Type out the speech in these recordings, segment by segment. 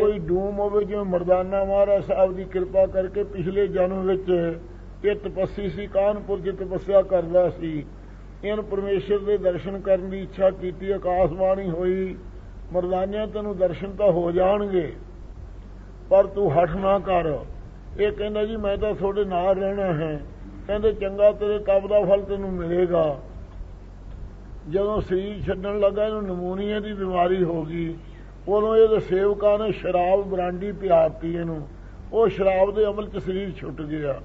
ਕੋਈ ਡੂਮ ਹੋਵੇ, ਜਿਵੇਂ ਮਰਦਾਨਾ ਮਹਾਰਾਜ ਸਾਹਿਬ ਦੀ ਕਿਰਪਾ ਕਰਕੇ ਪਿਛਲੇ ਜਨਮ ਵਿੱਚ ਇਹ ਤਪੱਸੀ ਸੀ, ਕਾਨਪੁਰ ਚ ਤਪੱਸਿਆ ਕਰਦਾ ਸੀ। ਇਹਨ ਪਰਮੇਸ਼ਰ ਦੇ ਦਰਸ਼ਨ ਕਰਨ ਦੀ ਇੱਛਾ ਕੀਤੀ ਆਕਾਸ਼ਬਾਣੀ ਹੋਈ, ਮਰਦਾਨਿਆਂ ਤੈਨੂੰ ਦਰਸ਼ਨ ਤਾਂ ਹੋ ਜਾਣਗੇ, ਪਰ ਤੂੰ ਹਟ ਨਾ ਕਰ। ਇਹ ਕਹਿੰਦਾ, ਜੀ, ਮੈਂ ਤਾਂ ਤੁਹਾਡੇ ਨਾਲ ਰਹਿਣਾ ਹੈ। ਕਹਿੰਦੇ, ਚੰਗਾ ਤੇਰੇ ਤਪ ਦਾ ਫਲ ਤੈਨੂੰ ਮਿਲੇਗਾ। ਜਦੋਂ ਸਰੀਰ ਛੱਡਣ ਲੱਗਾ, ਇਹਨੂੰ ਨਮੂਨੀਆ ਦੀ ਬਿਮਾਰੀ ਹੋ ਗਈ। ਉਦੋਂ ਇਹਦੇ ਸੇਵਕਾਂ ਨੇ ਸ਼ਰਾਬ ਬਰਾਂਡੀ ਪਿਆਤੀ ਇਹਨੂੰ। ਉਹ ਸ਼ਰਾਬ ਦੇ ਅਮਲ 'ਚ ਸਰੀਰ ਛੁੱਟ ਗਿਆ।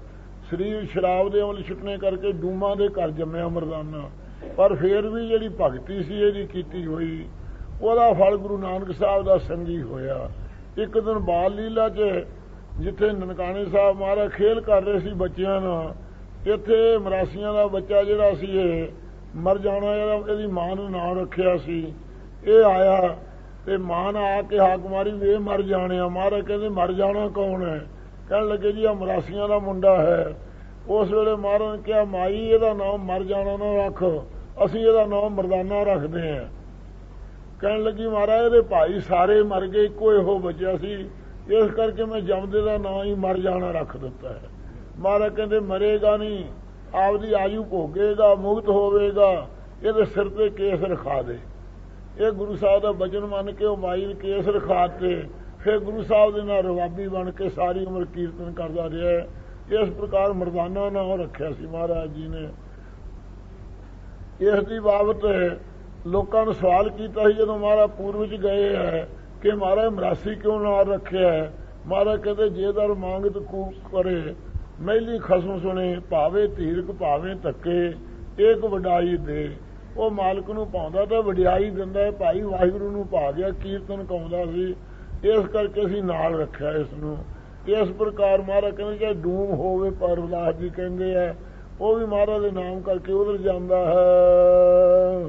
ਸਰੀਰ ਸ਼ਰਾਬ ਦੇ ਅਮਲ ਛੁੱਟਣੇ ਕਰਕੇ ਡੂਮਾਂ ਦੇ ਘਰ ਜੰਮਿਆ ਮਰਦਾਨਾ। ਪਰ ਫੇਰ ਵੀ ਜਿਹੜੀ ਭਗਤੀ ਸੀ ਇਹਦੀ ਕੀਤੀ ਹੋਈ, ਉਹਦਾ ਫਲ ਗੁਰੂ ਨਾਨਕ ਸਾਹਿਬ ਦਾ ਸੰਗੀ ਹੋਇਆ। ਇੱਕ ਦਿਨ ਬਾਲ ਲੀਲਾ 'ਚ ਜਿੱਥੇ ਨਨਕਾਣੇ ਸਾਹਿਬ ਮਹਾਰਾਜ ਖੇਲ ਕਰ ਰਹੇ ਸੀ ਬੱਚਿਆਂ ਨਾਲ, ਇੱਥੇ ਮਰਾਸੀਆਂ ਦਾ ਬੱਚਾ ਜਿਹੜਾ ਸੀ ਇਹ ਮਰ ਜਾਣਾ, ਇਹਦਾ ਇਹਦੀ ਮਾਂ ਨੂੰ ਨਾਮ ਰੱਖਿਆ ਸੀ। ਇਹ ਆਇਆ ਤੇ ਮਾਂ ਨੇ ਆ ਕੇ ਹਾਕ ਮਾਰੀ ਵੀ ਇਹ ਮਰ ਜਾਣਿਆ ਮਹਾਰਾਜ ਕਹਿੰਦੇ, ਮਰ ਜਾਣਾ ਕੌਣ ਹੈ? ਕਹਿਣ ਲੱਗੇ, ਜੀ ਆ ਮਰਾਸੀਆਂ ਦਾ ਮੁੰਡਾ ਹੈ। ਉਸ ਵੇਲੇ ਮਹਾਰਾਜ ਨੇ ਕਿਹਾ, ਮਾਈ, ਇਹਦਾ ਨਾਮ ਮਰ ਜਾਣਾ ਨਾ ਰੱਖ। ਅਸੀਂ ਇਹਦਾ ਨਾਮ ਮਰਦਾਨਾ ਰੱਖਦੇ ਹਾਂ। ਕਹਿਣ ਲੱਗੀ, ਮਹਾਰਾਜ, ਇਹਦੇ ਭਾਈ ਸਾਰੇ ਮਰ ਗਏ, ਇੱਕੋ ਇਹੋ ਬਚਿਆ ਸੀ। ਇਸ ਕਰਕੇ ਮੈਂ ਜਮਦੇ ਦਾ ਨਾਮ ਹੀ ਮਰ ਜਾਣਾ ਰੱਖ ਦਿੱਤਾ ਹੈ। ਮਹਾਰਾਜ ਕਹਿੰਦੇ, ਮਰੇਗਾ ਨਹੀਂ। ਆਪਦੀ ਆਯੂ ਭੋਗੇਗਾ, ਮੁਕਤ ਹੋਵੇਗਾ। ਇਹਦੇ ਸਿਰ ਤੇ ਕੇਸ ਰਖਾ ਦੇ। ਇਹ ਗੁਰੂ ਸਾਹਿਬ ਦਾ ਬਚਨ ਮੰਨ ਕੇ ਉਹ ਮਾਈ ਕੇਸ ਰਖਾਤੇ ਫਿਰ ਗੁਰੂ ਸਾਹਿਬ ਦੇ ਨਾਲ ਰਵਾਬੀ ਬਣ ਕੇ ਸਾਰੀ ਉਮਰ ਕੀਰਤਨ ਕਰਦਾ ਰਿਹਾ ਇਸ ਪ੍ਰਕਾਰ ਮਰਦਾਨਾ ਨਾਮ ਰੱਖਿਆ ਸੀ ਮਹਾਰਾਜ ਜੀ ਨੇ। ਇਸ ਦੀ ਬਾਬਤ ਲੋਕਾਂ ਨੇ ਸਵਾਲ ਕੀਤਾ ਸੀ ਜਦੋਂ ਮਹਾਰਾਜ ਪੂਰਵ ਚ ਗਏ ਹੈ ਕਿ ਮਹਾਰਾਜ ਮਰਾਸੀ ਕਿਉਂ ਨਾਲ ਰੱਖਿਆ ਹੈ? ਮਹਾਰਾਜ ਕਹਿੰਦੇ, ਜੇ ਦਰ ਮੰਗਤ ਕੂਕ ਕਰੇ, ਮਹਿਲੀ ਖਸਮ ਸੁਣੇ, ਭਾਵੇਂ ਧੀਰਕ ਭਾਵੇਂ ਧੱਕੇ ਇੱਕ ਵਡਾਈ ਦੇ। ਉਹ ਮਾਲਕ ਨੂੰ ਪਾਉਂਦਾ ਤਾਂ ਵਡਿਆਈ ਦਿੰਦਾ ਹੈ, ਭਾਈ ਵਾਹਿਗੁਰੂ ਨੂੰ ਪਾ ਗਿਆ ਕੀਰਤਨ ਕਾਉਂਦਾ ਸੀ। ਇਸ ਕਰਕੇ ਅਸੀਂ ਨਾਲ ਰੱਖਿਆ ਇਸ ਨੂੰ ਇਸ ਪ੍ਰਕਾਰ ਮਹਾਰਾਜ ਕਹਿੰਦੇ ਜੇ ਡੂਮ ਹੋਵੇ ਪਰਵਲਾਸ ਜੀ ਕਹਿੰਦੇ ਆ, ਉਹ ਵੀ ਮਹਾਰਾਜ ਦੇ ਨਾਮ ਕਰਕੇ ਉਧਰ ਜਾਂਦਾ ਹੈ।